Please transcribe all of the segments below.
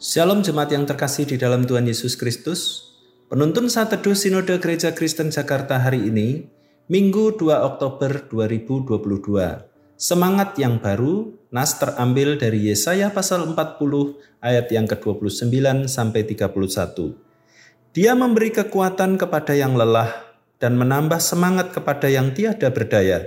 Shalom jemaat yang terkasih di dalam Tuhan Yesus Kristus. Penuntun saat teduh Sinode Gereja Kristen Jakarta hari ini, Minggu 2 Oktober 2022. Semangat yang baru, nas terambil dari Yesaya pasal 40 ayat yang ke-29 sampai 31. Dia memberi kekuatan kepada yang lelah dan menambah semangat kepada yang tiada berdaya.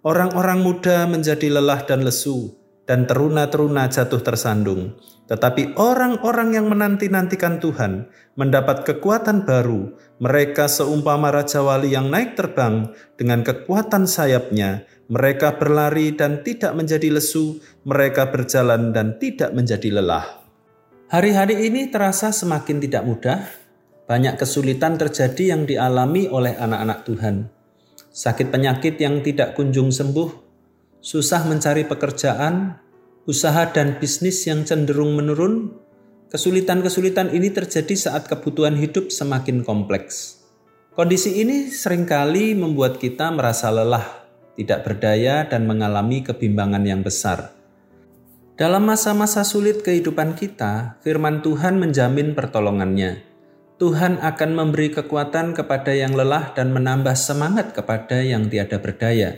Orang-orang muda menjadi lelah dan lesu, dan teruna-teruna jatuh tersandung. Tetapi orang-orang yang menanti-nantikan Tuhan mendapat kekuatan baru. Mereka seumpama Raja Wali yang naik terbang dengan kekuatan sayapnya. Mereka berlari dan tidak menjadi lesu, mereka berjalan dan tidak menjadi lelah. Hari-hari ini terasa semakin tidak mudah. Banyak kesulitan terjadi yang dialami oleh anak-anak Tuhan. Sakit penyakit yang tidak kunjung sembuh, susah mencari pekerjaan, usaha dan bisnis yang cenderung menurun, kesulitan-kesulitan ini terjadi saat kebutuhan hidup semakin kompleks. Kondisi ini sering kali membuat kita merasa lelah, tidak berdaya, dan mengalami kebimbangan yang besar. Dalam masa-masa sulit kehidupan kita, firman Tuhan menjamin pertolongannya. Tuhan akan memberi kekuatan kepada yang lelah dan menambah semangat kepada yang tiada berdaya.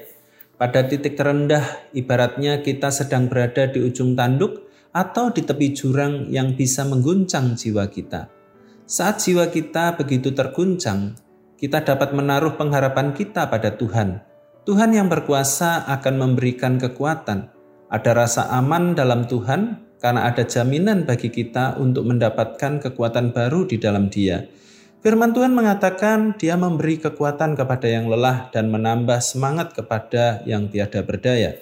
Pada titik terendah, ibaratnya kita sedang berada di ujung tanduk atau di tepi jurang yang bisa mengguncang jiwa kita. Saat jiwa kita begitu terguncang, kita dapat menaruh pengharapan kita pada Tuhan. Tuhan yang berkuasa akan memberikan kekuatan. Ada rasa aman dalam Tuhan karena ada jaminan bagi kita untuk mendapatkan kekuatan baru di dalam Dia. Firman Tuhan mengatakan dia memberi kekuatan kepada yang lelah dan menambah semangat kepada yang tiada berdaya.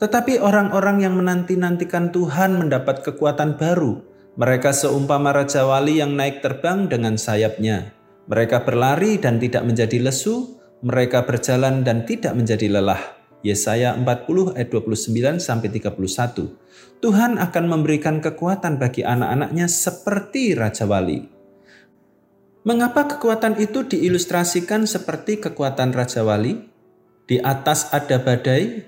Tetapi orang-orang yang menanti-nantikan Tuhan mendapat kekuatan baru. Mereka seumpama Raja Wali yang naik terbang dengan sayapnya. Mereka berlari dan tidak menjadi lesu, mereka berjalan dan tidak menjadi lelah. Yesaya 40 ayat 29 sampai 31. Tuhan akan memberikan kekuatan bagi anak-anaknya seperti Raja Wali. Mengapa kekuatan itu diilustrasikan seperti kekuatan Raja Wali? Di atas ada badai,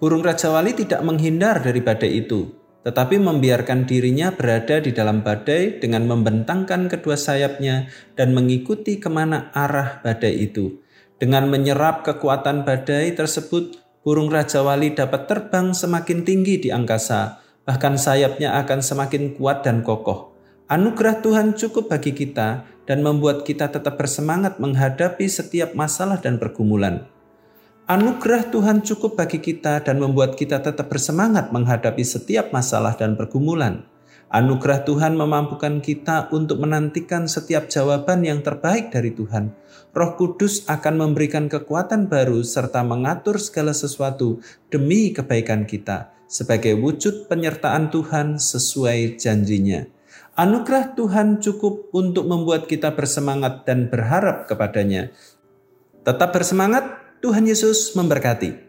burung Raja Wali tidak menghindar dari badai itu, tetapi membiarkan dirinya berada di dalam badai dengan membentangkan kedua sayapnya dan mengikuti ke mana arah badai itu. Dengan menyerap kekuatan badai tersebut, burung Raja Wali dapat terbang semakin tinggi di angkasa, bahkan sayapnya akan semakin kuat dan kokoh. Anugerah Tuhan cukup bagi kita dan membuat kita tetap bersemangat menghadapi setiap masalah dan pergumulan. Anugerah Tuhan cukup bagi kita dan membuat kita tetap bersemangat menghadapi setiap masalah dan pergumulan. Anugerah Tuhan memampukan kita untuk menantikan setiap jawaban yang terbaik dari Tuhan. Roh Kudus akan memberikan kekuatan baru serta mengatur segala sesuatu demi kebaikan kita sebagai wujud penyertaan Tuhan sesuai janjinya. Anugerah Tuhan cukup untuk membuat kita bersemangat dan berharap kepadanya. Tetap bersemangat, Tuhan Yesus memberkati.